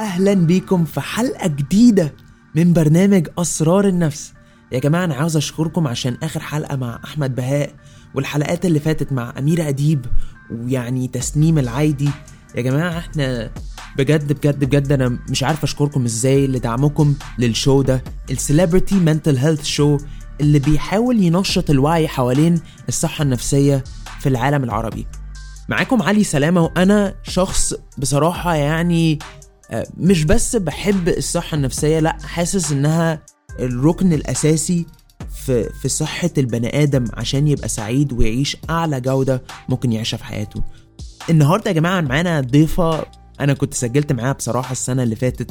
أهلا بيكم في حلقة جديدة من برنامج أسرار النفس. يا جماعة أنا عاوز أشكركم عشان آخر حلقة مع أحمد بهاء والحلقات اللي فاتت مع اميره أديب ويعني تسنيم العايدي. يا جماعة إحنا بجد بجد بجد أنا مش عارف أشكركم إزاي لدعمكم لل show ده. ال celebrity mental health show اللي بيحاول ينشط الوعي حوالين الصحة النفسية في العالم العربي. معاكم علي سلامة وأنا شخص بصراحة يعني مش بس بحب الصحة النفسية لا حاسس إنها الركن الأساسي في في صحة البني آدم عشان يبقى سعيد ويعيش أعلى جودة ممكن يعيشها في حياته النهاردة يا جماعة معانا ضيفة أنا كنت سجلت معاها بصراحة السنة اللي فاتت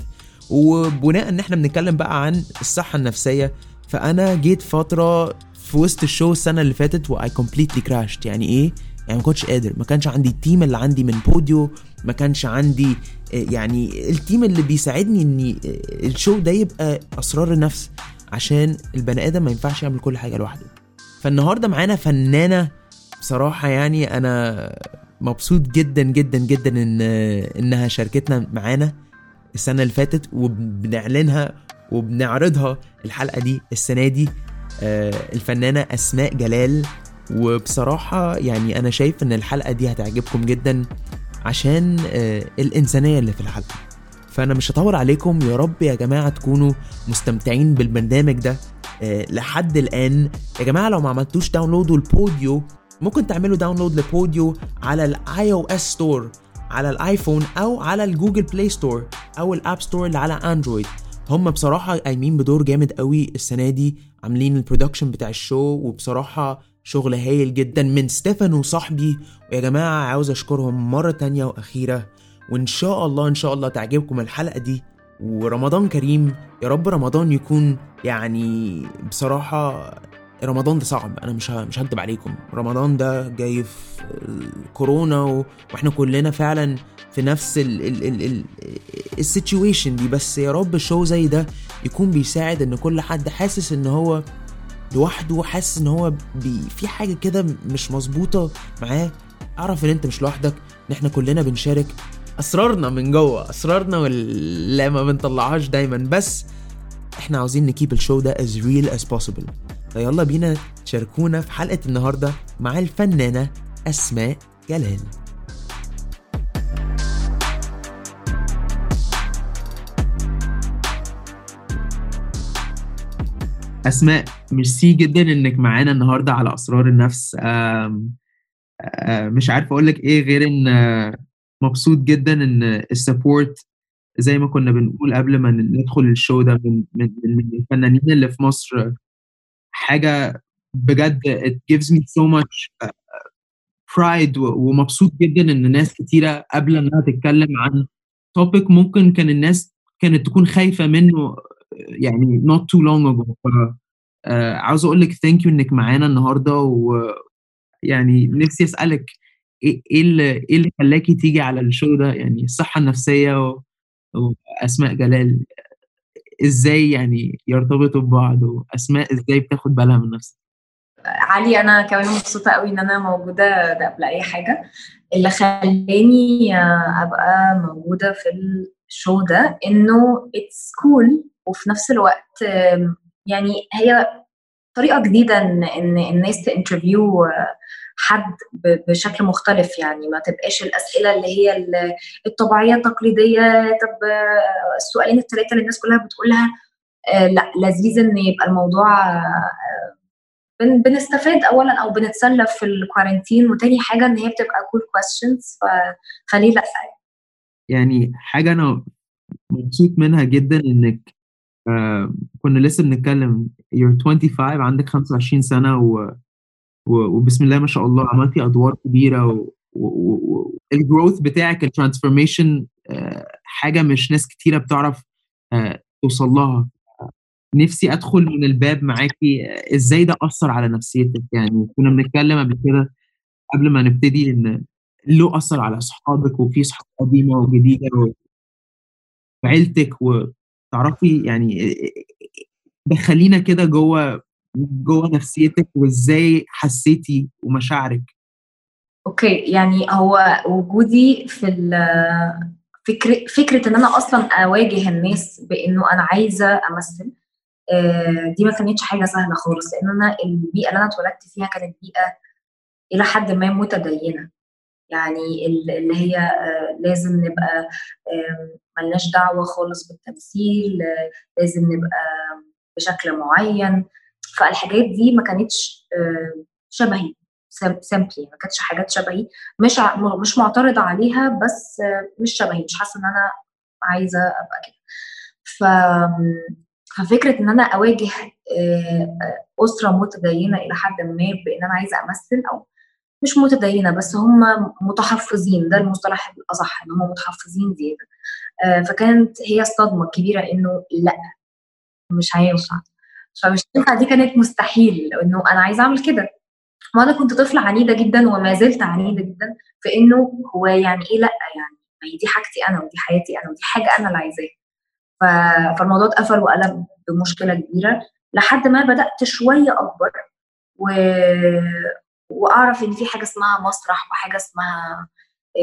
وبناء إن إحنا بنتكلم بقى عن الصحة النفسية فأنا جيت فترة في وسط ال show السنة اللي فاتت و I completely crashed يعني إيه؟ يعني ما كنتش قادر ما كانش عندي ال team اللي عندي من بوديو ما كانش عندي آه، يعني ال team اللي بيساعدني ان آه، ال show ده يبقى أسرار النفس عشان البني آدم ما ينفعش يعمل كل حاجة لوحده. فالنهاردة معانا فنانة بصراحة يعني أنا مبسوط جدا جدا جدا إن آه، إنها شاركتنا معانا السنة اللي فاتت وبنعلنها وبنعرضها الحلقة دي السنة دي آه، الفنانة أسماء جلال. وبصراحة يعني أنا شايف إن الحلقة دي هتعجبكم جدا. عشان آه، الإنسانية اللي في الحلقة فأنا مش هطول عليكم يا رب يا جماعة تكونوا مستمتعين بالبرنامج ده. آه، لحد الآن. يا جماعة لو ما عملتوش download البوديو. ممكن تعملوا download لبوديو على ال iOS Store على الآيفون أو على ال Google Play Store أو ال App Store اللي على اندرويد هم بصراحة قايمين بدور جامد قوي السنة دي عاملين ال production بتاع ال show وبصراحة شغل هايل جدا من ستيفانو صاحبي ويا جماعة عاوز أشكرهم مرة تانية وأخيرة. وإن شاء الله إن شاء الله تعجبكم الحلقة دي. ورمضان كريم يا رب رمضان يكون يعني بصراحة رمضان ده صعب. أنا مش مش هكدب عليكم. رمضان ده جاي في كورونا و... وإحنا كلنا فعلا في نفس ال ال ال ال ال situation دي. بس يا رب show زي ده يكون بيساعد إن كل حد حاسس إن هو لوحده حاسس إن هو بي في حاجة كده مش مظبوطة معاه. أعرف إن أنت مش لوحدك إن إحنا كلنا بنشارك. أسرارنا من جوه أسرارنا واللي ما بنطلعهاش دايما. بس إحنا عاوزين ن keep ال show ده as real as possible. فيلا بينا تشاركونا في حلقة النهاردة مع الفنانة أسماء جلال. أسماء ميرسي جدا إنك معانا النهاردة على أسرار النفس. آم، آه، مش عارف أقول لك إيه غير إن آه، مبسوط جدا إن ال support زي ما كنا بنقول قبل ما ندخل ال show ده من من من الفنانين اللي في مصر. حاجة بجد it gives me so much uh, pride ومبسوط جدا إن ناس كتيرة قبل إنها تتكلم عن topic ممكن كان الناس كانت تكون خايفة منه يعني not too long ago. ف uh, عاوز أقول لك thank you إنك معانا النهارده ويعني نفسي أسألك إيه إيه اللي إيه اللي خلاكي تيجي على الشو ده؟ يعني الصحة النفسية و- وأسماء جلال إزاي يعني يرتبطوا ببعض؟ وأسماء إزاي بتاخد بالها من نفسها؟ علي أنا كمان مبسوطة قوي إن أنا موجودة ده قبل أي حاجة. اللي خلاني آه، أبقى موجودة في ال show ده إنه it's cool وفي نفس الوقت يعني هي طريقة جديدة إن إن الناس ت interview حد بشكل مختلف يعني ما تبقاش الأسئلة اللي هي ال- الطبيعية التقليدية طب السؤالين الثلاثه اللي الناس كلها بتقولها آه، لأ لذيذ إن يبقى الموضوع آه، بن بنستفاد اولا أو بنتسلى في ال quarantine وتاني حاجة إن هي بتبقى cool questions فليه لأ؟ يعني حاجة أنا مبسوط منها جدا إنك آه كنا لسه بنتكلم you're 25 عندك 25 سنة و... و... وبسم الله ما شاء الله عملتي أدوار كبيرة و... و... و... الجروث بتاعك الترانسفورميشن آه حاجة مش ناس كتيرة بتعرف آه توصل لها. نفسي أدخل من الباب معاكي إزاي ده أثر على نفسيتك؟ يعني كنا بنتكلم قبل كده قبل ما نبتدي إن له أثر على أصحابك وفي صحاب قديمة وجديدة و... وتعرفي يعني دخلينا كده جوه جوه نفسيتك وإزاي حسيتي ومشاعرك. أوكي يعني هو وجودي في فكره فكرة إن أنا أصلا أواجه الناس بإنه أنا عايزة أمثل آه، دي ما كانتش حاجة سهلة خالص لأن أنا البيئة اللي أنا اتولدت فيها كانت بيئة إلى حد ما متدينة. يعني اللي هي لازم نبقى ملناش دعوة خالص بالتمثيل آه، لازم نبقى بشكل معين. فالحاجات دي ما كانتش شبهي سامبلي ما كانتش حاجات شبهي. مش مش معترضة عليها بس مش شبهي مش حاسة إن أنا عايزة أبقى كده. ف ففكرة إن أنا أواجه آه، أسرة متدينة إلى حد ما بإن أنا عايزة أمثل أو مش متدينة بس هم متحفظين ده المصطلح الأصح إن هم متحفظين زيادة. آه، فكانت هي الصدمة الكبيرة إنه لأ مش هينفع. فمش هينفع دي كانت مستحيل إنه أنا عايزة أعمل كده. وأنا كنت طفلة عنيدة جدا وما زلت عنيدة جدا في إنه هو يعني إيه لأ يعني ما هي دي حاجتي أنا ودي حياتي أنا ودي حاجة أنا اللي عايزاها. فالموضوع اتقفل وقلب بمشكلة كبيرة لحد ما بدأت شوية أكبر و... وأعرف إن في حاجة اسمها مسرح وحاجة اسمها آه،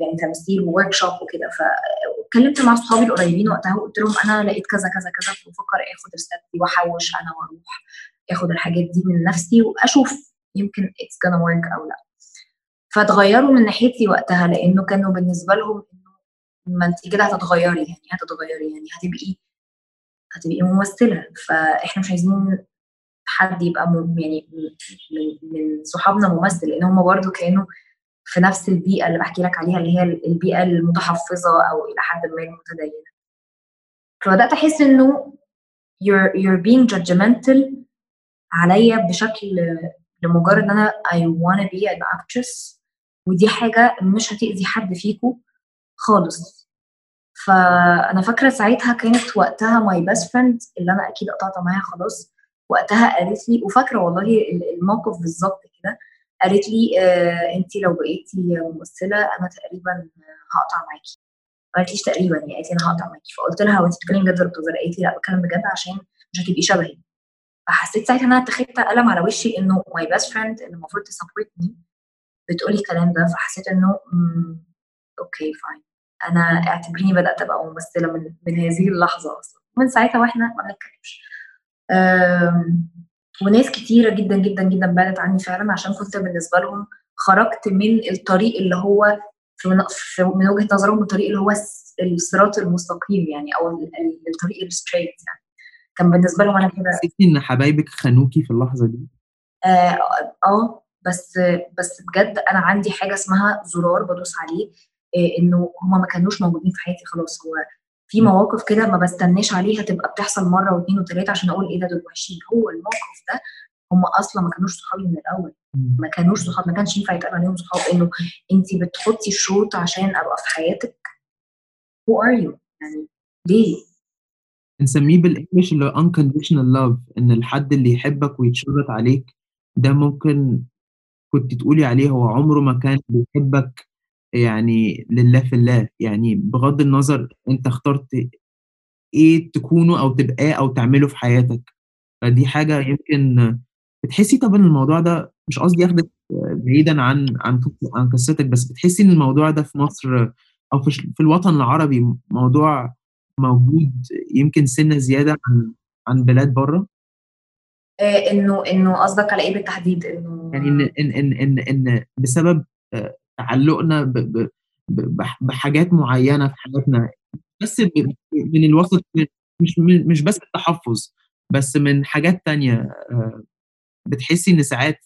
يعني تمثيل وورك شوب وكده فاتكلمت مع صحابي القريبين وقتها وقلت لهم أنا لقيت كذا كذا كذا بفكر آخد رسالتي وأحوش أنا وأروح آخد الحاجات دي من نفسي وأشوف يمكن اتس gonna work أو لأ. فتغيروا من ناحيتي وقتها لأنه كانوا بالنسبة لهم إنه ما انت كده هتتغيري يعني هتتغيري؟ يعني هتبقي هتبقي ممثلة. فإحنا مش عايزين حد يبقى يعني من, من صحابنا ممثل لأن هم برضو كانوا في نفس البيئة اللي بحكي لك عليها اللي هي البيئة المتحفظة أو إلى حد ما المتدينة. فبدأت أحس إنه you're you're being judgmental عليا بشكل لمجرد إن أنا I wanna be an actress ودي حاجة مش هتأذي حد فيكم خالص. فأنا فاكرة ساعتها كانت وقتها my best friend اللي أنا أكيد قطعت معاها خلاص وقتها قالت لي وفاكرة والله الموقف بالظبط كده قالت لي آه انت لو بقيتي ممثلة أنا تقريبا هقطع معاكي ما قالتليش تقريبا يعني قالت لي أنا هقطع معاكي فقلت لها هو انت بتتكلمي بجد ولا بتهزري قالت لي لأ بتكلم بجد عشان مش هتبقي شبهي. فحسيت ساعتها إن أنا اتخذت قلم على وشي إنه my best friend اللي المفروض ت support ني بتقولي الكلام ده. فحسيت إنه okay fine أنا اعتبريني بدأت أبقى ممثلة من من هذه اللحظة أصلا. من ساعتها وإحنا ما بنتكلمش. وناس كتيرة جدا جدا جدا بعدت عني فعلا عشان كنت بالنسبة لهم خرجت من الطريق اللي هو في من وجهة نظرهم الطريق اللي هو الصراط المستقيم يعني أو الطريق الستريت يعني كان بالنسبة لهم أنا كده حسيتي إن حبايبك خانوكي في اللحظة دي؟ آه, آه بس بس بجد أنا عندي حاجة اسمها زرار بدوس عليه آه إنه هما ما كانوش موجودين في حياتي خلاص هو في مواقف كده ما بستناش عليها تبقى بتحصل مرة واثنين وثلاثه عشان أقول إيه ده دول وحشين. هو الموقف ده هم أصلا ما كانوش صحابي من الأول. ما كانوش صحاب ما كانش ينفع يتقال عليهم صحاب إنه أنت بتحطي الشروط عشان أبقى في حياتك. Who are you يعني ليه؟ بنسميه بالإنجلش اللي هو unconditional love إن الحد اللي يحبك ويتشرط عليك ده ممكن كنت تقولي عليه هو عمره ما كان بيحبك يعني لله في الله. يعني بغض النظر انت اخترت إيه تكونه أو تبقاه أو تعمله في حياتك. فدي حاجة يمكن بتحسي طبعا الموضوع ده مش قصدي أخدك بعيدا عن عن عن قصتك بس بتحسي إن الموضوع ده في مصر أو في, في الوطن العربي موضوع موجود يمكن سنة زيادة عن عن بلاد بره؟ آه، إنه إنه قصدك على إيه بالتحديد؟ إنه يعني إن إن إن إن, إن بسبب تعلقنا بحاجات معينة في حياتنا بس من الوسط مش مش بس التحفظ بس من حاجات تانية آه، بتحسي إن ساعات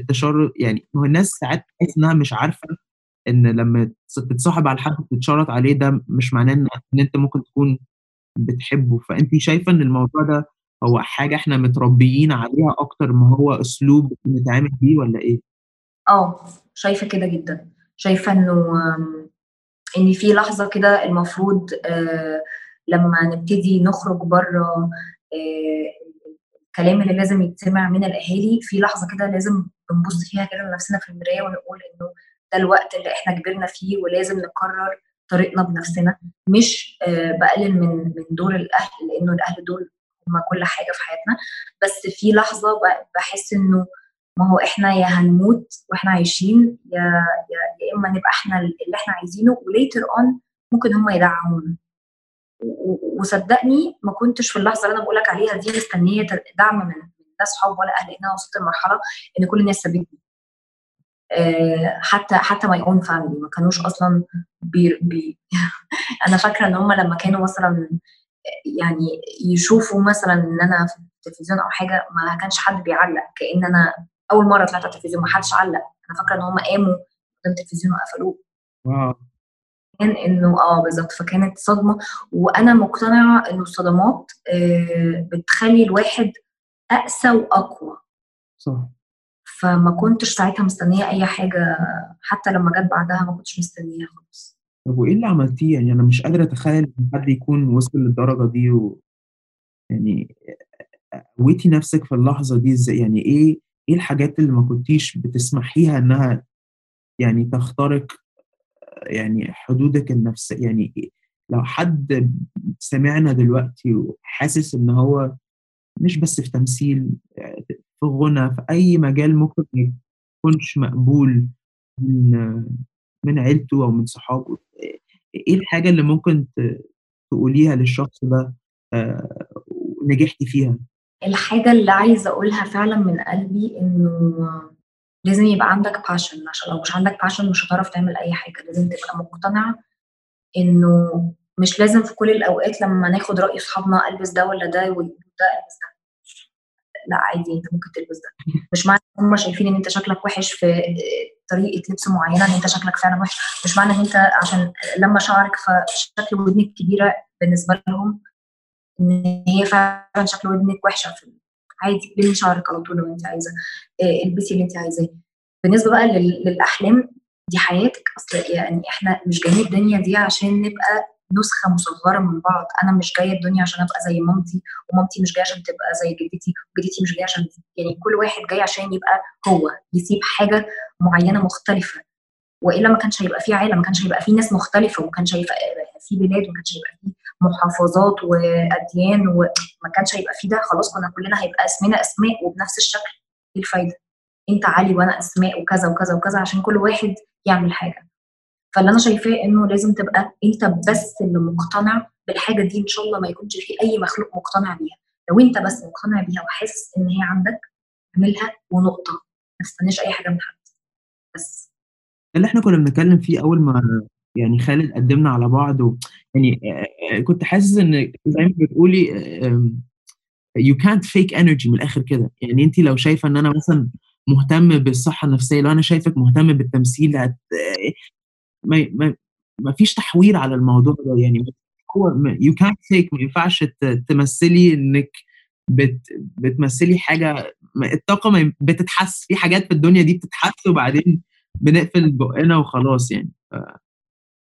التشرط يعني هو الناس ساعات تحس إنها مش عارفة إن لما تتصاحب على حد تتشرط عليه ده مش معناه إن أنت ممكن تكون بتحبه فانت شايفة إن الموضوع ده هو حاجة إحنا متربيين عليها أكتر ما هو أسلوب نتعامل بيه ولا إيه؟ آه شايفة كده جدا شايفة إنه إن في لحظة كده المفروض آه لما نبتدي نخرج بره آه الكلام اللي لازم يتسمع من الأهالي في لحظة كده لازم بنبص فيها كده لنفسنا في المراية ونقول إنه ده الوقت اللي إحنا كبرنا فيه ولازم نقرر طريقنا بنفسنا مش آه بقلل من من دور الأهل لأنه الأهل دول هم كل حاجة في حياتنا. بس في لحظة بحس إنه ما هو إحنا يا هنموت وإحنا عايشين يا يا, يا إما نبقى إحنا اللي إحنا عايزينه و later on ممكن هم يدعمونا. وصدقني ما كنتش في اللحظة اللي أنا بقول لك عليها دي مستنية دعم من لا صحاب ولا أهل أنا وصلت لمرحلة إن كل الناس سابتني. آه، حتى حتى my own family ما كانوش أصلا بي بي أنا فاكرة إن هم لما كانوا مثلا يعني يشوفوا مثلا إن أنا في التلفزيون أو حاجة ما كانش حد بيعلق كأن أنا أول مرة طلعت على التلفزيون ما حدش علق. أنا فاكرة إن هم قاموا قدام التلفزيون وقفلوه. واو كان إنه آه بالظبط فكانت صدمة. وأنا مقتنعة إنه الصدمات آه بتخلي الواحد أقسى وأقوى. صح. فما كنتش ساعتها مستنية أي حاجة حتى لما جت بعدها ما كنتش مستنيها خالص. طب وإيه اللي عملتيه؟ يعني أنا مش قادرة أتخيل إن حد يكون وصل للدرجة دي و يعني قويتي نفسك في اللحظة دي إزاي؟ يعني إيه إيه الحاجات اللي ما كنتيش بتسمحيها إنها يعني تخترق يعني حدودك النفسيه يعني لو حد سمعنا دلوقتي وحاسس إن هو مش بس في تمثيل في غنى في أي مجال ممكن ما يكونش مقبول من من عيلته أو من صحابه إيه الحاجة اللي ممكن تقوليها للشخص ده آه، ونجحتي فيها؟ الحاجة اللي عايزة أقولها فعلا من قلبي إنه لازم يبقى عندك passion عشان لو مش عندك passion مش هتعرف تعمل أي حاجة. لازم تبقى مقتنع إنه مش لازم في كل الأوقات لما ناخد رأي أصحابنا ألبس ده ولا ده وده ألبس ده. لا عادي أنت ممكن تلبس ده. مش معنى إن هم شايفين إن أنت شكلك وحش في طريقة لبس معينة إن أنت شكلك فعلا وحش. مش معنى إن أنت عشان لما شعرك فشكل ودنك كبيرة بالنسبة لهم إن هي فعلا شكل ودنك وحشة في عادي لمي شعرك على طول لو أنت عايزة آه، البسي اللي أنت عايزاه. بالنسبة بقى للأحلام دي حياتك. أصل يعني إحنا مش جايين الدنيا دي عشان نبقى نسخة مصغرة من بعض. أنا مش جاية الدنيا عشان أبقى زي مامتي ومامتي مش جاية عشان تبقى زي جدتي وجدتي مش جاية عشان يعني كل واحد جاي عشان يبقى هو يسيب حاجة معينة مختلفة. وإلا ما كانش هيبقى في عالم ما كانش هيبقى في ناس مختلفة وما كانش هيبقى في بلاد وما كانش هيبقى في محافظات وأديان وما كانش هيبقى في ده. خلاص كنا كلنا هيبقى أسمنا أسماء وبنفس الشكل. إيه الفايدة؟ أنت علي وأنا أسماء وكذا وكذا وكذا عشان كل واحد يعمل حاجة. فاللي أنا شايفاه إنه لازم تبقى أنت بس اللي مقتنع بالحاجة دي إن شاء الله ما يكونش في أي مخلوق مقتنع بيها. لو أنت بس مقتنع بيها وحاسس إن هي عندك اعملها ونقطة. ما تستناش أي حاجة من حد. بس. اللي إحنا كنا بنتكلم فيه أول ما يعني خالد قدمنا على بعض و... يعني كنت حاسس إن زي ما بتقولي يو كانت فيك انرجي من الآخر كده. يعني انت لو شايفة إن أنا مثلا مهتم بالصحة النفسية لو أنا شايفك مهتم بالتمثيل هت... ما ما ما فيش تحوير على الموضوع ده. يعني هو يو كانت فيك ما ينفعش تمثلي إنك بت بتمثلي حاجة الطاقة ما بتتحس في حاجات في الدنيا دي بتتحس وبعدين بنقفل بقنا وخلاص يعني.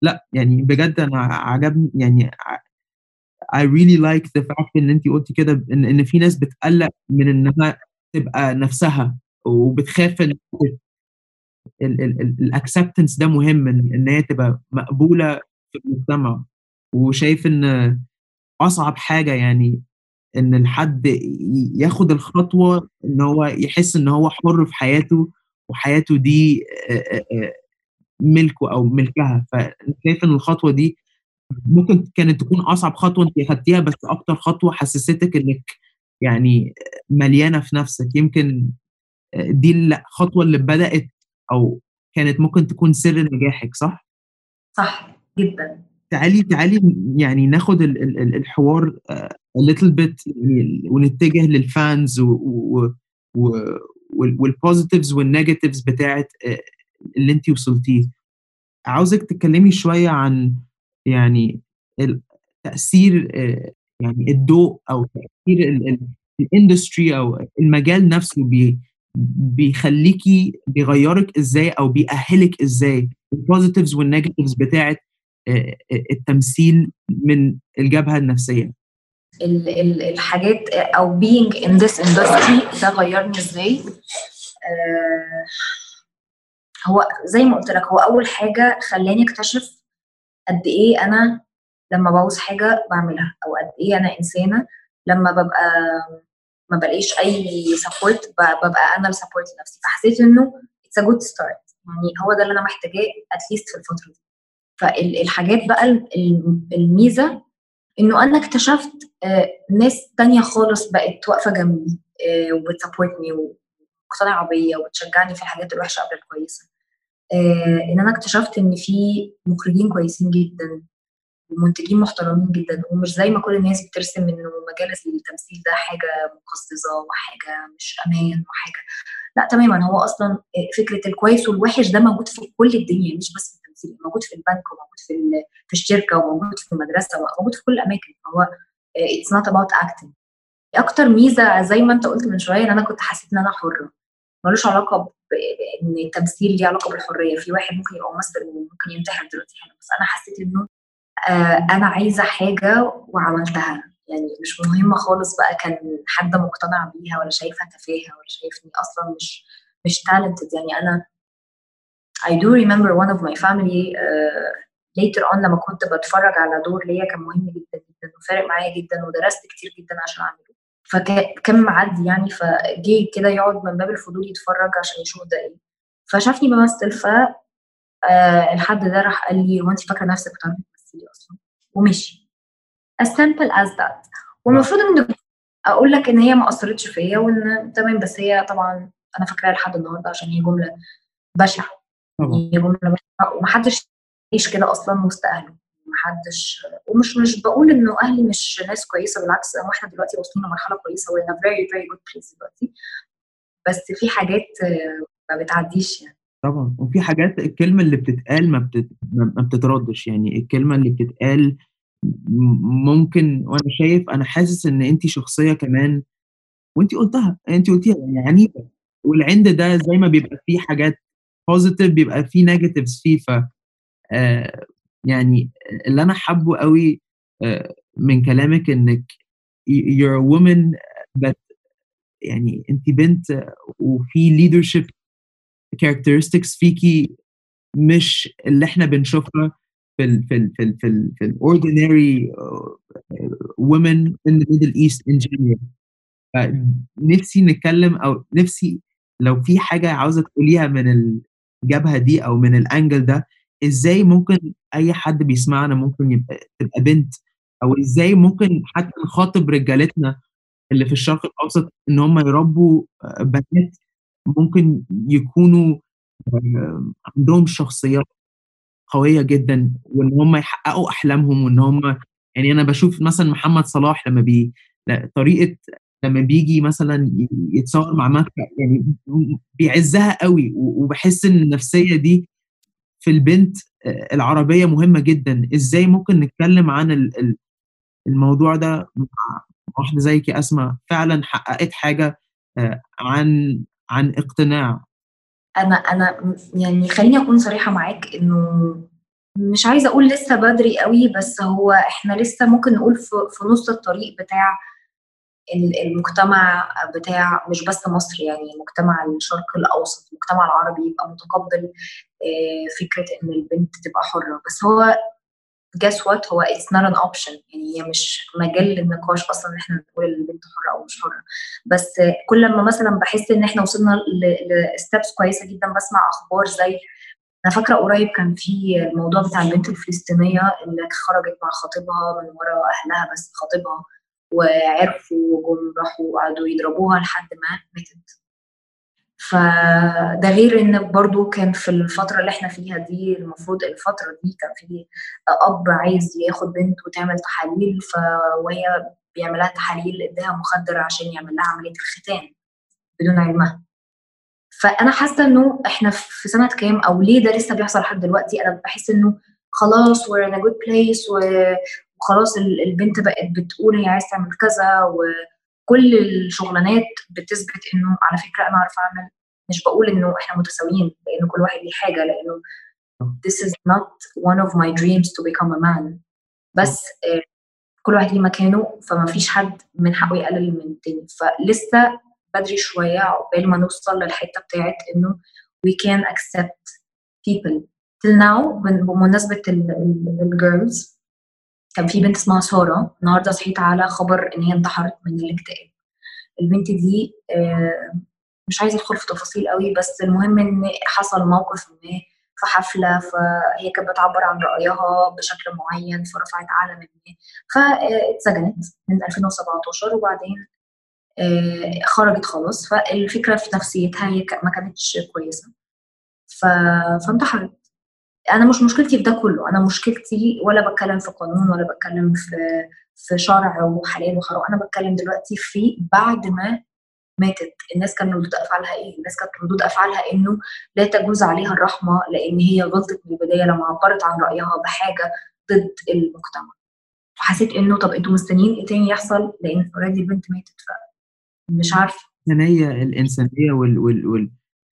لأ يعني بجد أنا عجبني يعني I really like the fact إن انت قلتي كده إن إن في ناس بتقلق من إنها تبقى نفسها وبتخاف إن الاكسبتنس ده مهم إن هي تبقى مقبولة في المجتمع. وشايف إن أصعب حاجة يعني إن الحد ياخد الخطوة إن هو يحس إن هو حر في حياته وحياته دي ملكه أو ملكها. فشايف إن الخطوة دي ممكن كانت تكون أصعب خطوة أنت أخدتيها بس أكتر خطوة حسستك إنك يعني مليانة في نفسك. يمكن دي الخطوه اللي بدأت أو كانت ممكن تكون سر نجاحك صح؟ صح جدا. تعالي تعالي يعني ناخد الحوار a little bit يعني ونتجه لل fans وال positives وال negatives بتاعت اللي انت وصلتيه. عاوزك تتكلمي شوية عن يعني تأثير يعني الضوء أو تأثير ال industry أو المجال نفسه بي بيخليكي بيغيرك إزاي أو بيأهلك إزاي. ال positives وال negatives بتاعت التمثيل من الجبهة النفسية. الحاجات أو being in this industry ده غيرني إزاي؟ آه هو زي ما قلت لك هو أول حاجة خلاني أكتشف قد إيه أنا لما بعوز حاجة بعملها أو قد إيه أنا إنسانة لما ببقى ما بلاقيش أي support ببقى أنا ال support لنفسي. فحسيت إنه it's a good start يعني هو ده اللي أنا محتاجاه at least في الفترة دي. فالحاجات بقى الميزة إنه أنا اكتشفت آه، ناس تانية خالص بقت واقفة جنبي آه، وبت support ني ومقتنعة بيا وبتشجعني في الحاجات الوحشة قبل الكويسة. آه، إن أنا اكتشفت إن في مخرجين كويسين جدا ومنتجين محترمين جدا ومش زي ما كل الناس بترسم إنه مجال التمثيل ده حاجة مقززة وحاجة مش أمان وحاجة. لا تماما هو أصلا فكرة الكويس والوحش ده موجود في كل الدنيا مش بس في موجود في البنك وموجود في في الشركة وموجود في المدرسة وموجود في كل الأماكن هو it's not about acting أكتر ميزة زي ما أنت قلت من شوية إن أنا كنت حسيت إن أنا حرة. ملوش علاقة بان التمثيل ليه علاقة بالحرية. في واحد ممكن يبقى ممثل وممكن ينتحر دلوقتي حالا بس أنا حسيت إنه آه أنا عايزة حاجة وعملتها. يعني مش مهمه خالص بقى كان حد مقتنع بيها ولا شايفها تفاهة ولا شايفني أصلا مش مش تالنتد يعني أنا I do remember one of my family uh, later on لما كنت بتفرج على دور ليا كان مهم جدا جدا وفارق معايا جدا ودرست كتير جدا عشان أعمله. فكان معدي يعني فجه كده يقعد من باب الفضول يتفرج عشان يشوف ده إيه. فشافني بمثل ف آه الحد ده راح قال لي هو انت فاكرة نفسك بتعرفي تمثلي أصلا؟ ومشي. As simple as that. والمفروض إن أقول لك إن هي ما أثرتش فيا وإن تمام بس هي طبعا أنا فاكراها لحد النهارده عشان هي جملة بشعة. جمله بشعه ومحدش يعيش كده أصلا وسط أهله. محدش ومش مش بقول إنه أهلي مش ناس كويسة بالعكس هو إحنا دلوقتي واصلين لمرحلة كويسة و in very very good place دلوقتي. بس في حاجات ما بتعديش يعني. طبعا. وفي حاجات الكلمة اللي بتتقال ما, بتت... ما بتتردش. يعني الكلمة اللي بتتقال ممكن وأنا شايف أنا حاسس إن انت شخصية كمان وانت قلتها انت قلتيها يعني عنيفة. والعند ده زي ما بيبقى فيه حاجات positive بيبقى فيه negatives فيه. ف آه يعني اللي أنا حابه قوي آه من كلامك إنك you're a woman that يعني انت بنت وفي leadership characteristics فيكي مش اللي إحنا بنشوفها في ال في ال في ال في ال في الاوردينري women in the Middle East in general. نفسي نتكلم أو نفسي لو في حاجة عاوزة تقوليها من الجبهه دي أو من الانجل ده إزاي ممكن أي حد بيسمعنا ممكن يبقى تبقى بنت؟ أو إزاي ممكن حتى نخاطب رجالتنا اللي في الشرق الأوسط إن هم يربوا بنات ممكن يكونوا عندهم شخصيات قوية جدا وإن هم يحققوا أحلامهم وإن هم يعني أنا بشوف مثلا محمد صلاح لما بي طريقة لما بيجي مثلا يتصور مع مكه يعني بيعزها قوي وبحس إن النفسية دي في البنت العربية مهمة جدا. إزاي ممكن نتكلم عن الموضوع ده مع واحدة زيك أسماء؟ فعلا حققت حاجة عن عن اقتناع. أنا أنا يعني خليني أكون صريحة معاك إنه مش عايزة أقول لسه بدري قوي بس هو إحنا لسه ممكن نقول في نص الطريق بتاع المجتمع بتاع مش بس مصر يعني مجتمع الشرق الأوسط المجتمع العربي يبقى متقبل فكرة إن البنت تبقى حرة. بس هو guess what هو it's not an option. يعني هي مش مجال للنقاش أصلا إن إحنا نقول البنت حرة أو مش حرة. بس كل ما مثلا بحس إن إحنا وصلنا لستبس كويسة جدا بسمع أخبار زي أنا فاكرة قريب كان في الموضوع بتاع البنت الفلسطينية اللي خرجت مع خطيبها من ورا أهلها بس خطيبها وعرفوا وجم راحوا وقعدوا يضربوها لحد ما ماتت. فده غير إن برضو كان في الفترة اللي إحنا فيها دي المفروض الفترة دي كان في أب عايز ياخد بنت وتعمل تحاليل ف وهي بيعملها تحاليل اداها مخدر عشان يعمل لها عملية الختان بدون علمها. فأنا حاسة إنه إحنا في سنة كام أو ليه ده لسه بيحصل لحد دلوقتي؟ أنا بحس إنه خلاص we're in a good place وخلاص البنت بقت بتقول هي عايز تعمل كذا وكل الشغلانات بتثبت إنه على فكرة أنا اعرف أعمل. مش بقول إنه إحنا متساويين لأنه كل واحد ليه حاجة لأنه this is not one of my dreams to become a man. بس كل واحد ليه مكانه فما فيش حد من حقه يقلل من التاني. فلسه بدري شوية عقبال ما نوصل للحتة بتاعت إنه we can accept people. Till now بمناسبة الجيرلز كان في بنت اسمها سارة النهارده صحيت على خبر إن هي انتحرت من الاكتئاب. البنت دي مش عايزة أدخل في تفاصيل قوي بس المهم إن حصل موقف ما في حفلة فهي كانت بتعبر عن رأيها بشكل معين فرفعت علم ما فاتسجنت من 2017 وبعدين آه، خرجت خلاص. فالفكرة في نفسيتها هي ما كانتش كويسة. فانتحرت. أنا مش مشكلتي في ده كله. أنا مشكلتي ولا بتكلم في قانون ولا بتكلم في في شرع وحلال وحرام. أنا بتكلم دلوقتي في بعد ما ماتت. الناس كان ردود أفعالها إيه؟ الناس كانت ردود أفعالها إنه لا تجوز عليها الرحمة لأن هي غلطت من البداية لما عبرت عن رأيها بحاجة ضد المجتمع. فحسيت إنه طب أنتوا مستنيين إيه تاني يحصل؟ لأن اوريدي البنت ماتت فمش عارفة. الإنسانية الإنسانية وال, وال, وال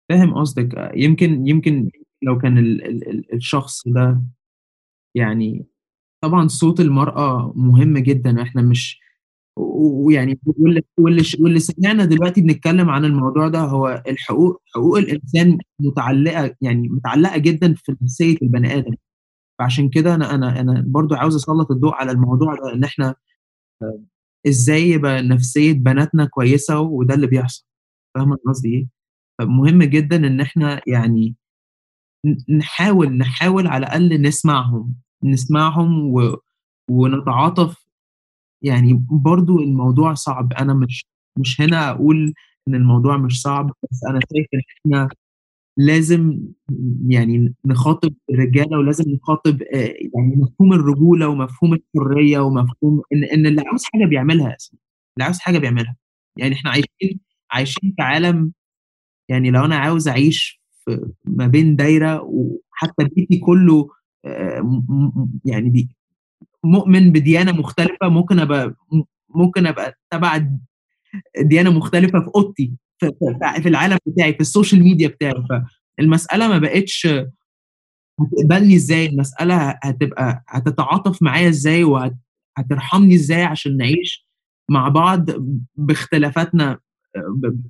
فاهم قصدك؟ يمكن يمكن لو كان ال ال الشخص ده يعني طبعا صوت المرأة مهم جدا إحنا مش ويعني واللي واللي واللي سمعنا دلوقتي بنتكلم عن الموضوع ده هو الحقوق حقوق الإنسان متعلقة يعني متعلقة جدا في نفسية البني آدم فعشان كده أنا أنا أنا برضو عاوز أسلط الضوء على الموضوع ده إن إحنا إزاي يبقى نفسية بناتنا كويسة وده اللي بيحصل فاهم قصدي إيه؟ فمهم جدا إن إحنا يعني نحاول نحاول على الأقل نسمعهم نسمعهم و... ونتعاطف. يعني برضو الموضوع صعب. أنا مش مش هنا أقول إن الموضوع مش صعب بس أنا شايف إن إحنا لازم يعني نخاطب الرجالة ولازم نخاطب يعني مفهوم الرجولة ومفهوم الحرية ومفهوم إن إن اللي عاوز حاجة بيعملها اللي عاوز حاجة بيعملها. يعني إحنا عايشين عايشين في عالم يعني لو أنا عاوز أعيش في ما بين دايرة وحتى بيتي كله يعني دي مؤمن بديانة مختلفة. ممكن أبقى ممكن أبقى تبع ديانة مختلفة في أوضتي في العالم بتاعي في ال social media بتاعي. فالمسألة ما بقتش هتقبلني إزاي؟ المسألة هتبقى هتتعاطف معايا إزاي؟ وهترحمني إزاي عشان نعيش مع بعض باختلافاتنا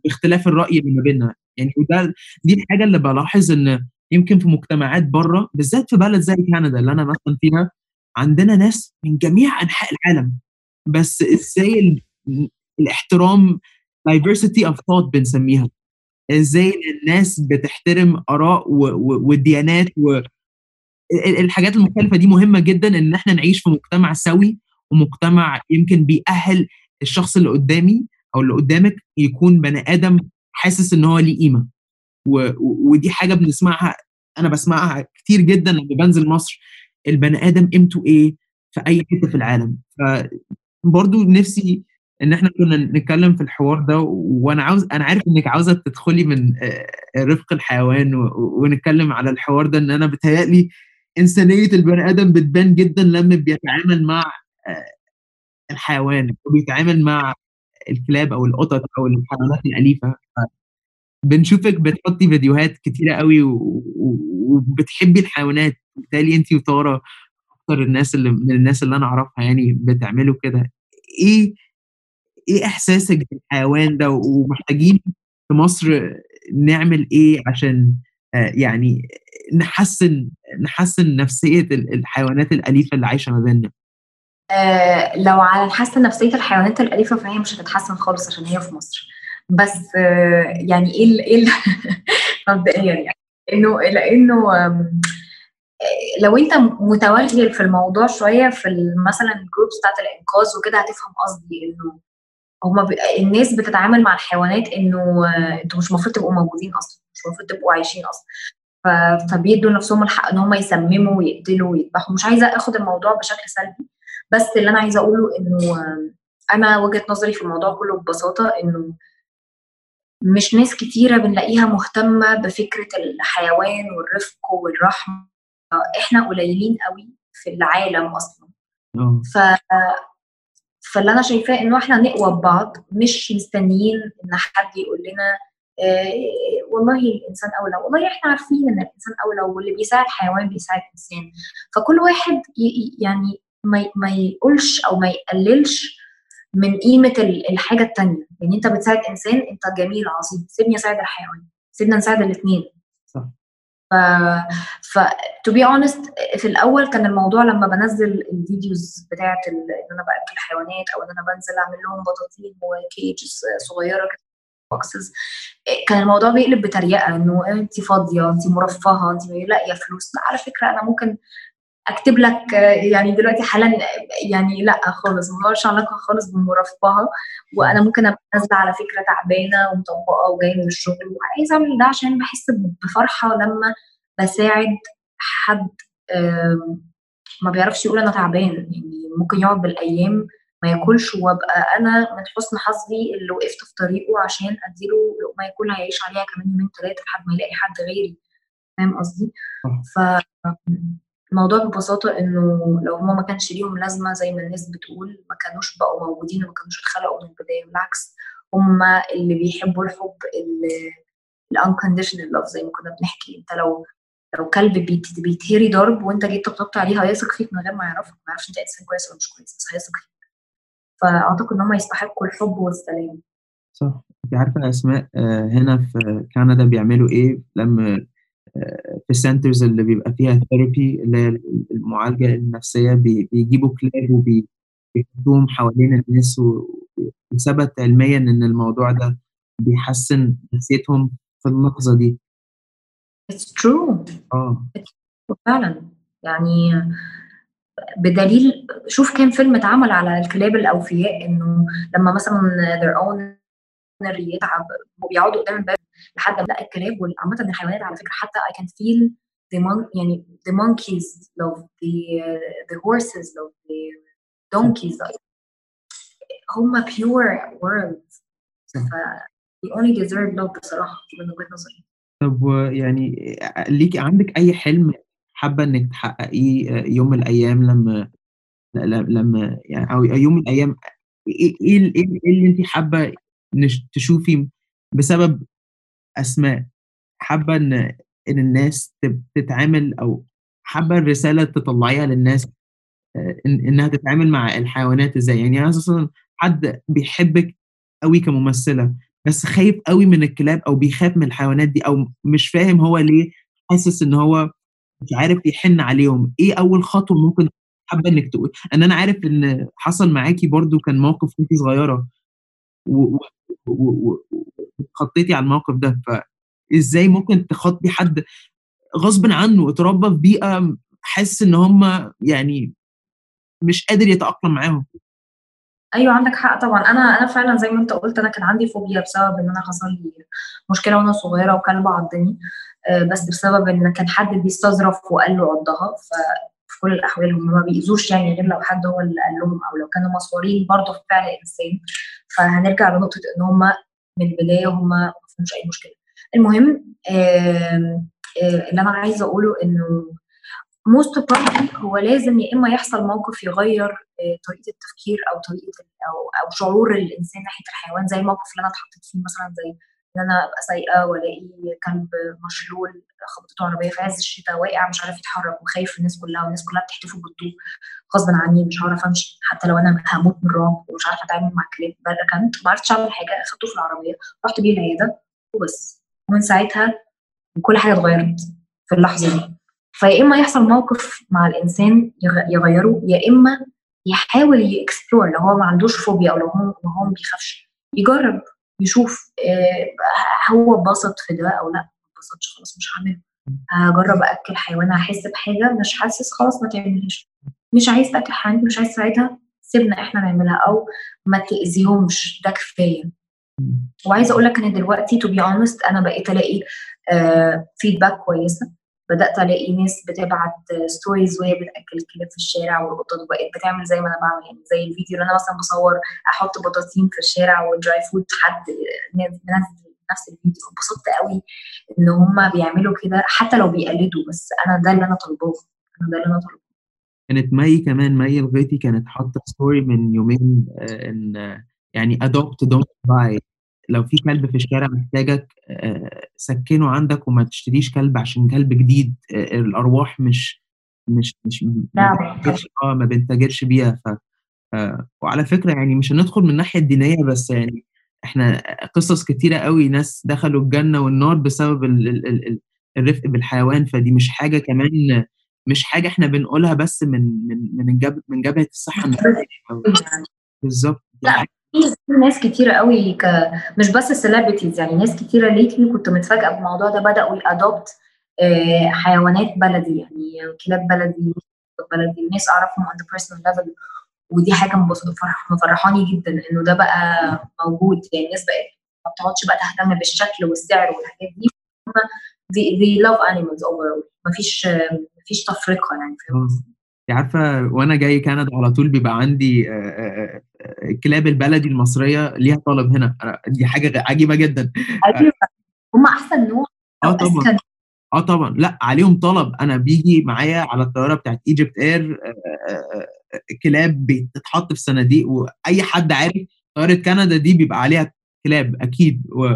باختلاف الرأي اللي ما بيننا؟ يعني وده دي الحاجة اللي بلاحظ إن يمكن في مجتمعات بره بالذات في بلد زي كندا اللي أنا مثلا فيها عندنا ناس من جميع أنحاء العالم. بس إزاي الاحترام diversity of thought بنسميها. إزاي الناس بتحترم آراء والديانات و الحاجات المختلفة دي مهمة جدا إن إحنا نعيش في مجتمع سوي ومجتمع يمكن بيأهل الشخص اللي قدامي أو اللي قدامك يكون بني آدم حاسس إن هو ليه قيمة. ودي حاجة بنسمعها أنا بسمعها كتير جدا لما بنزل مصر البني آدم قيمته إيه في أي حتة في العالم فبرضه نفسي إن إحنا كنا نتكلم في الحوار ده وأنا عاوز أنا عارف إنك عاوزة تدخلي من رفق الحيوان ونتكلم على الحوار ده إن أنا بتهيألي إنسانية البني آدم بتبان جدا لما بيتعامل مع الحيوان وبيتعامل مع الكلاب أو القطط أو الحيوانات الأليفة. بنشوفك بتحطي فيديوهات كتيرة قوي وبتحبي الحيوانات. بالتالي انت وتارا أكتر الناس اللي من الناس اللي أنا أعرفها يعني بتعملوا كده. إيه إيه إحساسك بالحيوان ده؟ ومحتاجين في مصر نعمل إيه عشان يعني نحسن نحسن نفسية الحيوانات الأليفة اللي عايشة ما بيننا؟ آه لو على نحسن نفسيه الحيوانات الأليفة فهي مش هتتحسن خالص عشان هي في مصر. بس آه يعني إيه إيه مبدئيا يعني إنه لأنه لو أنت متوغل في الموضوع شوية في مثلا الجروبس بتاعت الإنقاذ وكده هتفهم قصدي إنه هما الناس بتتعامل مع الحيوانات إنه أنتوا مش المفروض تبقوا موجودين أصلا مش المفروض تبقوا عايشين أصلا. فبيدوا نفسهم الحق إن هم يسمموا ويقتلوا ويذبحوا. مش عايزة آخد الموضوع بشكل سلبي بس اللي أنا عايزة أقوله إنه أنا وجهة نظري في الموضوع كله ببساطة إنه مش ناس كتيرة بنلاقيها مهتمة بفكرة الحيوان والرفق والرحمة. إحنا قليلين قوي في العالم أصلا. ف فاللي أنا شايفاه إنه إحنا نقوى ببعض مش مستنيين إن حد يقول لنا آه والله الإنسان أولى. والله إحنا عارفين إن الإنسان أولى واللي بيساعد حيوان بيساعد إنسان. فكل واحد يعني ما يقولش أو ما يقللش من قيمة الحاجة الثانية يعني أنت بتساعد إنسان أنت جميل عظيم. سيبني أساعد الحيوان. سيبنا نساعد الاثنين صح. ف ف to be honest في الأول كان الموضوع لما بنزل ال videos بتاعت إن أنا باكل حيوانات أو إن أنا بنزل أعمل لهم بطاطين و cages صغيرة كده boxes كان الموضوع بيقلب بتريقة إنه انت فاضية انت مرفهة انت لاقيه فلوس. لا على فكرة أنا ممكن أكتب لك يعني دلوقتي حالا يعني لأ خالص ما علاقه خالص بالمرفهه وأنا ممكن أبقى نازلة على فكرة تعبانة ومطبقة وجاية من الشغل وعايزة أعمل ده عشان بحس بفرحة لما بساعد حد ما بيعرفش يقول أنا تعبان يعني ممكن يقعد بالأيام ما ياكلش وأبقى أنا من حسن حظي اللي وقفت في طريقه عشان أديله لقمة ياكلها يعيش عليها كمان يومين ثلاثة لحد ما يلاقي حد غيري فاهم قصدي؟ ف الموضوع ببساطة إنه لو هما ما كانش ليهم لازمة زي ما الناس بتقول ما كانوش بقوا موجودين وما كانوش اتخلقوا من البداية بالعكس هما اللي بيحبوا الحب ال unconditional love زي ما كنا بنحكي. أنت لو لو كلب بيت بيتهري ضرب وأنت جيت طبطبت عليه هيثق فيك من غير ما يعرفك ما يعرفش أنت إنسان كويس ولا مش كويس بس هيثق فيك. فأعتقد إن هم يستحقوا الحب والسلام. صح. أنت عارفه أسماء آه، هنا في كندا بيعملوا إيه؟ لما في ال centers اللي بيبقى فيها therapy اللي هي المعالجة النفسية بيجيبوا كلاب وبيحطوهم حوالين الناس وثبت علميا إن الموضوع ده بيحسن نفسيتهم في اللحظة دي. It's true. آه فعلا يعني بدليل شوف كام فيلم اتعمل على الكلاب الأوفياء إنه لما مثلا their owner يتعب وبيقعدوا قدام الباب لحد ما لقى الكلاب وعامة الحيوانات على فكرة حتى I can feel the mon يعني the monkeys love the the horses love the donkeys هم pure worlds ف they only deserve love بصراحة من وجهة نظري. طب يعني ليكي عندك أي حلم حابة إنك تحققيه يوم من الأيام لما لما يعني أو يوم من الأيام إيه إيه, إيه اللي أنتِ حابة تشوفي بسبب أسماء. حابة إن إن الناس تتعامل أو حابة الرسالة تطلّعيها للناس آه، إن إنها تتعامل مع الحيوانات إزاي، يعني أنا مثلًا حد بيحبِّك أوي كممثلة، بس خايف أوي من الكلاب أو بيخاف من الحيوانات دي أو مش فاهم هو ليه حاسس إن هو مش عارف يحِن عليهم، إيه أول خطوة ممكن حابة إنِّك تقول؟ أن أنا عارف إن حصل معاكِ برضه كان موقف وأنتِ صغيرة و واتخطيتِ على الموقف ده، فإزاي ممكن تخاطبي حد غصبٍ عنه اتربى في بيئة حاسس إن هم يعني مش قادر يتأقلم معاهم؟ أيوه عندك حق طبعًا، أنا أنا فعلًا زي ما أنت قُلت أنا كان عندي فوبيا بسبب إن أنا حصل لي مشكلة وأنا صغيرة وكلب عضّني، آه، بس بسبب إن كان حد بيستظرف وقال له عضّها، كل الأحوال هم ما بيأذوش يعني غير لو حد هو اللي قال لهم أو لو كانوا مصورين برضه في فعل إنسان، فهنرجع لنقطة إن هم من البداية هم ما فيهمش أي مشكلة. المهم آه، اللي أنا عايزة أقوله إنه most probably هو لازم يا إما يحصل موقف يغيّر آه، طريقة التفكير أو طريقة أو أو شعور الإنسان ناحية الحيوان، زي الموقف اللي أنا اتحطيت فيه مثلًا زي إن أنا أبقى سايقة وألاقي كلب مشلول خبطته عربية في عز الشتا واقع مش عارف يتحرك وخايف الناس كلها والناس كلها بتحتفل وبتطوف غصبٍ عني مش هاعرف أمشي. حتى لو أنا هموت من الرعب ومش عارفة أتعامل مع الكلاب ركنت ما عرفتش أعمل حاجة أخدته في العربية رُحت بيه العيادة وبس، ومن ساعتها كل حاجة اتغيّرت في اللحظة دي. فيا إما يحصل موقف مع الإنسان يغيره يا إما يحاول يكسبلور لو هو ما عندوش فوبيا أو لو هو ما بيخافش. يجرب. يشوف آه هو اتبسط في ده أو لأ ما اتبسطش خلاص مش هعمله. هجرب أكل حيوان هحس بحاجة مش حاسس خلاص ما تعملهاش. مش عايز تاكل حيوان مش عايز تساعدها سيبنا إحنا نعملها أو ما تأذيهمش ده كفاية. وعايزة أقول لك إن دلوقتي to be honest أنا بقيت ألاقي آه feedback كويسة. بدأت ألاقي ناس بتبعت stories وهي بتأكل الكلاب في الشارع والقطط وبقت بتعمل زي ما أنا بعمل يعني زي الفيديو اللي أنا مثلا بصور أحط بطاطين في الشارع وال dry food حد منزل نفس الفيديو. انبسطت قوي إن هم بيعملوا كده حتى لو بيقلدوا بس أنا ده اللي أنا طالباه أنا ده اللي أنا طالباه. كانت مي كمان مي الغيطي كانت حاطة story من يومين آه، إن يعني adopt don't buy لو في كلب في الشارع محتاجك آه، سكنه عندك وما تشتريش كلب عشان كلب جديد آه، الأرواح مش مش مش آه ما بنتاجرش بيها. ف وعلى فكرة يعني مش هندخل من الناحيه الدينيه بس يعني إحنا قصص كتيرة قوي ناس دخلوا الجنة والنار بسبب ال ال ال الرفق بالحيوان. فدي مش حاجة كمان مش حاجة إحنا بنقولها بس من من من من جبهة الصحة النفسية. بالظبط لا. في ناس كتيرة قوي ك... مش بس ال celebrities يعني ناس كتيرة lately كنت متفاجئة بالموضوع ده بدأوا ي adopt آه، حيوانات بلدي يعني كلاب بلدي بلدي الناس أعرفهم on the personal level ودي حاجة مفرح مفرحاني جدا إنه ده بقى موجود يعني الناس بقت ما بتقعدش بقى تهتم بالشكل والسعر والحاجات دي they, they love animals overall مفيش مفيش تفرقة يعني فاهم انت عارفة وأنا جاي كندا على طول بيبقى عندي الكلاب البلدي المصرية ليها طلب هنا. دي حاجة عجيبة جدا. أيوه هم أحسن نوع آه طبعا. آه طبعا. لأ عليهم طلب. أنا بيجي معايا على الطيارة بتاعت ايجيبت اير كلاب بتتحط في صناديق وأي حد عارف طيارة كندا دي بيبقى عليها كلاب أكيد. و...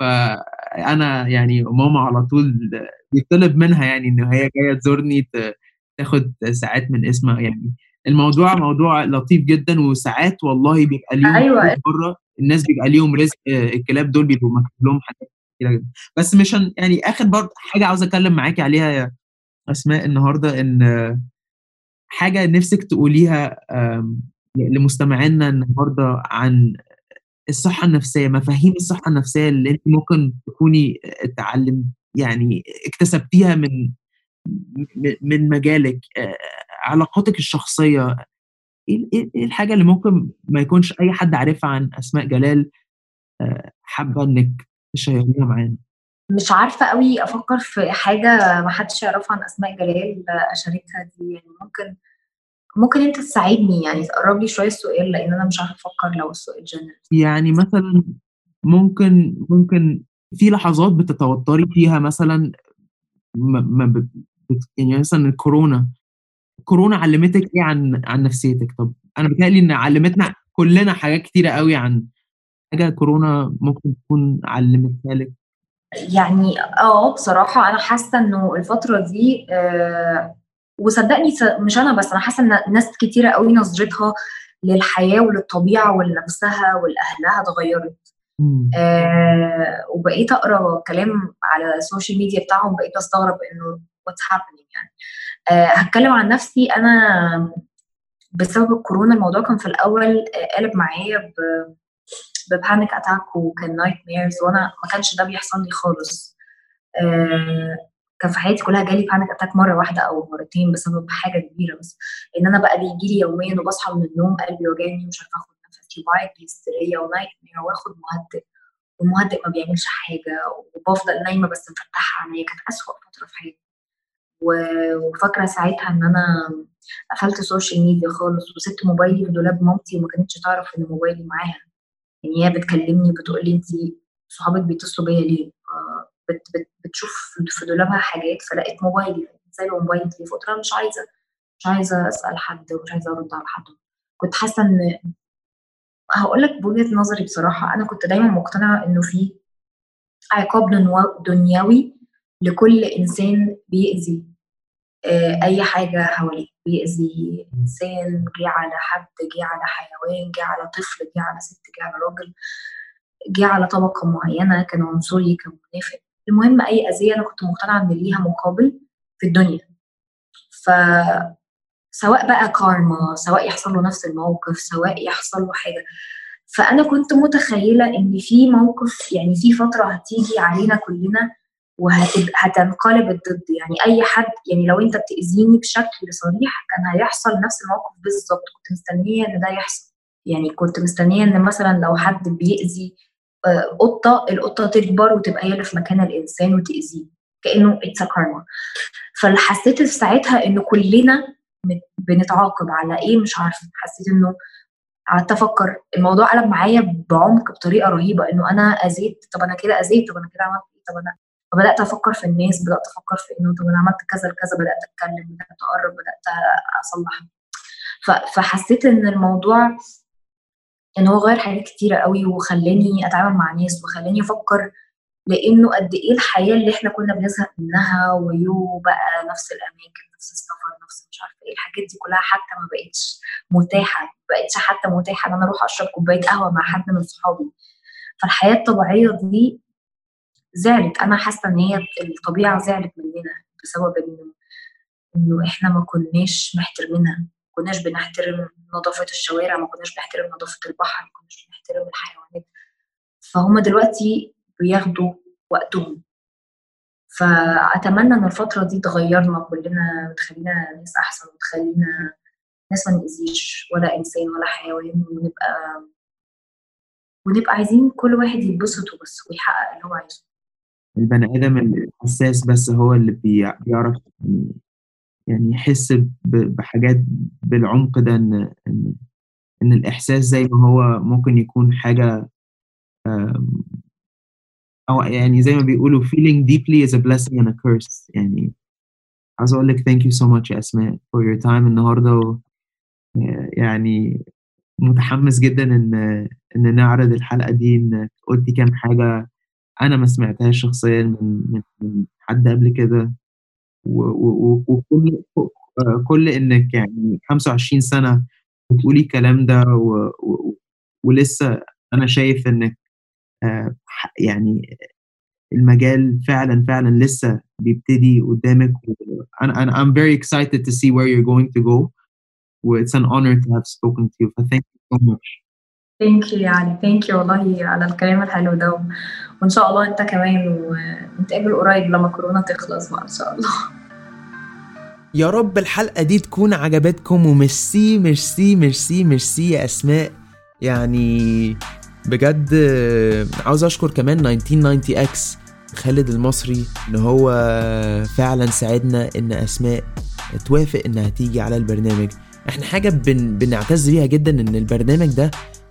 فانا يعني ماما على طول بيطلب منها يعني إن هي جاية تزورني تاخد ساعات من اسمها يعني الموضوع موضوع لطيف جدا وساعات والله بيبقى ليهم أيوة. بره الناس بيبقى ليهم رزق الكلاب دول بيبقوا مكتوب لهم حاجات كتيرة جدا بس مش يعني آخر برضه حاجة عاوز أتكلم معاكي عليها يا أسماء النهارده إن حاجة نفسك تقوليها لمستمعينا النهارده عن الصحة النفسية مفاهيم الصحة النفسية اللي أنت ممكن تكوني اتعلم يعني اكتسبتيها من من مجالك علاقاتك الشخصية إيه الحاجة اللي ممكن ما يكونش أي حد عارفها عن أسماء جلال حابة إنك تشيريها معانا؟ مش عارفة قوي أفكر في حاجة ما حدش يعرفها عن أسماء جلال أشاركها دي يعني ممكن ممكن أنت تساعدني يعني تقرب لي شوية السؤال لأن أنا مش عارفة أفكر لو السؤال جنرال. يعني مثلا ممكن ممكن في لحظات بتتوتري فيها مثلا ما يعني مثلا الكورونا كورونا علمتك إيه عن عن نفسيتك؟ طب أنا بتهيألي إن علمتنا كلنا حاجات كتيرة قوي عن حاجة كورونا ممكن تكون علمتها لك. يعني آه بصراحة أنا حاسة إنه الفترة دي آه وصدقني مش أنا بس أنا حاسة إن ناس كتيرة قوي نظرتها للحياة وللطبيعة ولنفسها ولأهلها اتغيرت. آه وبقيت أقرأ كلام على ال social media بتاعهم بقيت أستغرب إنه what's happening يعني. آه هتكلم عن نفسي. أنا بسبب الكورونا الموضوع كان في الأول قلب معايا ب panic attack وكان nightmares وأنا ما كانش ده بيحصل لي خالص. آه كان في حياتي كلها جالي panic attack مرة واحدة أو مرتين بسبب حاجة كبيرة بس. إن أنا بقى بيجي لي يوميا وبصحى من النوم قلبي وجعني ومش عارفة أخد نفسي. وبعيط بهستيريا و nightmare وآخد مهدئ. والمهدئ ما بيعملش حاجة. وبفضل نايمة بس مفتحة عينيا. كانت اسوء فترة في حياتي. وفاكرة ساعتها إن أنا قفلت ال social media خالص وسبت موبايلي في دولاب مامتي وما كانتش تعرف إن موبايلي معاها. يعني هي بتكلمني بتقول لي انت صحابك بيتصلوا بيا ليه؟ بت بت بتشوف في دولابها حاجات فلقيت موبايلي. سايبه موبايلي؟ في فترة مش عايزة مش عايزة أسأل حد ومش عايزة أرد على حد. كنت حاسة إن هقول لك بوجهة نظري بصراحة. أنا كنت دايما مقتنعة إنه في عقاب دنيوي لكل إنسان بيأذي أي حاجة حواليه. بيأذي إنسان جه على حد جه على حيوان جه على طفل جه على ست جه على راجل جه على طبقة معينة كان عنصري كان منافق. المهم أي أذية أنا كنت مقتنعة إن ليها مقابل في الدنيا. ف سواء بقى كارما سواء يحصل له نفس الموقف سواء يحصل له حاجة. فأنا كنت متخيلة إن في موقف يعني في فترة هتيجي علينا كلنا وهتنقلب الضد. يعني أي حد يعني لو أنت بتأذيني بشكل صريح كان هيحصل نفس الموقف بالظبط. كنت مستنية إن ده يحصل. يعني كنت مستنية إن مثلا لو حد بيأذي قطة القطة تكبر وتبقى هي اللي في مكان الإنسان وتأذيه. كأنه اتس كارما فحسيت في ساعتها إنه كلنا بنتعاقب على إيه مش عارفة. حسيت إنه قعدت أفكر. الموضوع قلب معايا بعمق بطريقة رهيبة. إنه أنا أذيت طب أنا كده أذيت طب أنا كده عملت إيه طب أنا فبدأت أفكر في الناس بدأت أفكر في إنه طب أنا عملت كذا لكذا بدأت أتكلم بدأت أقرب بدأت أصلح. فحسيت إن الموضوع إن هو غير حاجات كتيرة قوي وخلاني أتعامل مع ناس وخلاني أفكر لأنه قد إيه الحياة اللي إحنا كنا بنزهق منها ويو بقى نفس الأماكن نفس السفر نفس مش عارفة إيه الحاجات دي كلها حتى ما بقتش متاحة ما بقتش حتى متاحة إن أنا أروح أشرب كوباية قهوة مع حد من صحابي. فالحياة الطبيعية دي زعلت. أنا حاسة إن هي الطبيعة زعلت مننا بسبب انه إنه إحنا ما كناش محترمينها كناش بنحترم نظافة الشوارع ما كناش بنحترم نظافة البحر ما كناش بنحترم الحيوانات. فهم دلوقتي بياخدوا وقتهم. فأتمنى إن الفترة دي تغيرنا كلنا وتخلينا ناس أحسن وتخلينا ناس ما نأذيش ولا إنسان ولا حيوان ونبقى ونبقى عايزين كل واحد يتبسط وبس ويحقق اللي هو عايزه. البني آدم الحساس بس هو اللي بيعرف يعني يحس بحاجات بالعمق ده إن إن إن الإحساس زي ما هو ممكن يكون حاجة أو يعني زي ما بيقولوا feeling deeply is a blessing and a curse. يعني عايز أقول لك thank you so much يا أسماء for your time النهاردة يعني متحمس جدا إن إن نعرض الحلقة دي إن قلتي كام حاجة أنا ما سمعتهاش شخصيا من من حد قبل كده. وكل كل إنك يعني 25 سنة بتقولي الكلام ده و... و... ولسه أنا شايف إنك يعني المجال فعلا فعلا لسه بيبتدي قدامك. أنا أنا I'm very excited to see where you're going to go. It's an honor to have spoken to you. Thank you so much. thank you يعني. thank you والله على الكلام الحلو ده. وإن شاء الله أنت كمان ونتقابل قريب لما كورونا تخلص بقى إن شاء الله. يا رب الحلقة دي تكون عجبتكم و merci merci merci merci يا أسماء. يعني بجد عاوز أشكر كمان 1990 X خالد المصري إن هو فعلا ساعدنا إن أسماء توافق إنها تيجي على البرنامج. إحنا حاجة بن بنعتز بيها جدا إن البرنامج ده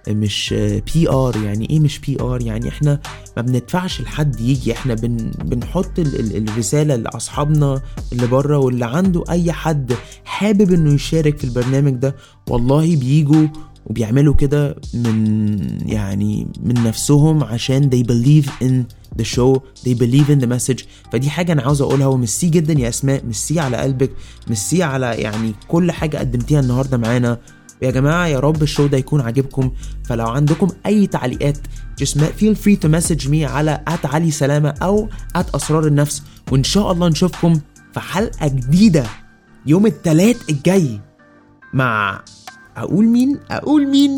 مش PR يعني إيه مش PR يعني إحنا ما بندفعش لحد يجي إحنا بن بنحط ال ال الرسالة لأصحابنا اللي بره واللي عنده أي حد حابب إنه يشارك في البرنامج ده والله بيجوا وبيعملوا كده من يعني من نفسهم عشان they believe in the show they believe in the message. فدي حاجة أنا عاوز أقولها ومسي جدا يا أسماء مسي على قلبك مسي على يعني كل حاجة قدمتيها النهاردة معانا. يا جماعة يا رب ال show ده يكون عاجبكم. فلو عندكم أي تعليقات just feel free to message me على علي سلامة أو at أسرار النفس. وإن شاء الله نشوفكم في حلقة جديدة يوم التلات الجاي مع أقول مين؟ أقول مين؟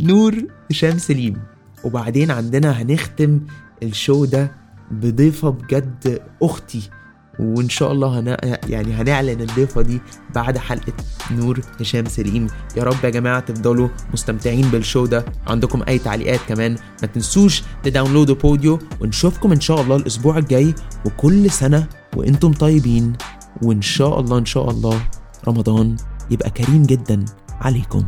نور هشام سليم. وبعدين عندنا هنختم ال show ده بضيفة بجد أختي. وإن شاء الله هن... يعني هنعلن الضيفة دي بعد حلقة نور هشام سليم. يا رب يا جماعة تفضلوا مستمتعين بالشو ده. عندكم أي تعليقات كمان ما تنسوش تداونلودوا بوديو. ونشوفكم إن شاء الله الأسبوع الجاي وكل سنة وإنتم طيبين. وإن شاء الله إن شاء الله رمضان يبقى كريم جدا. عليكم.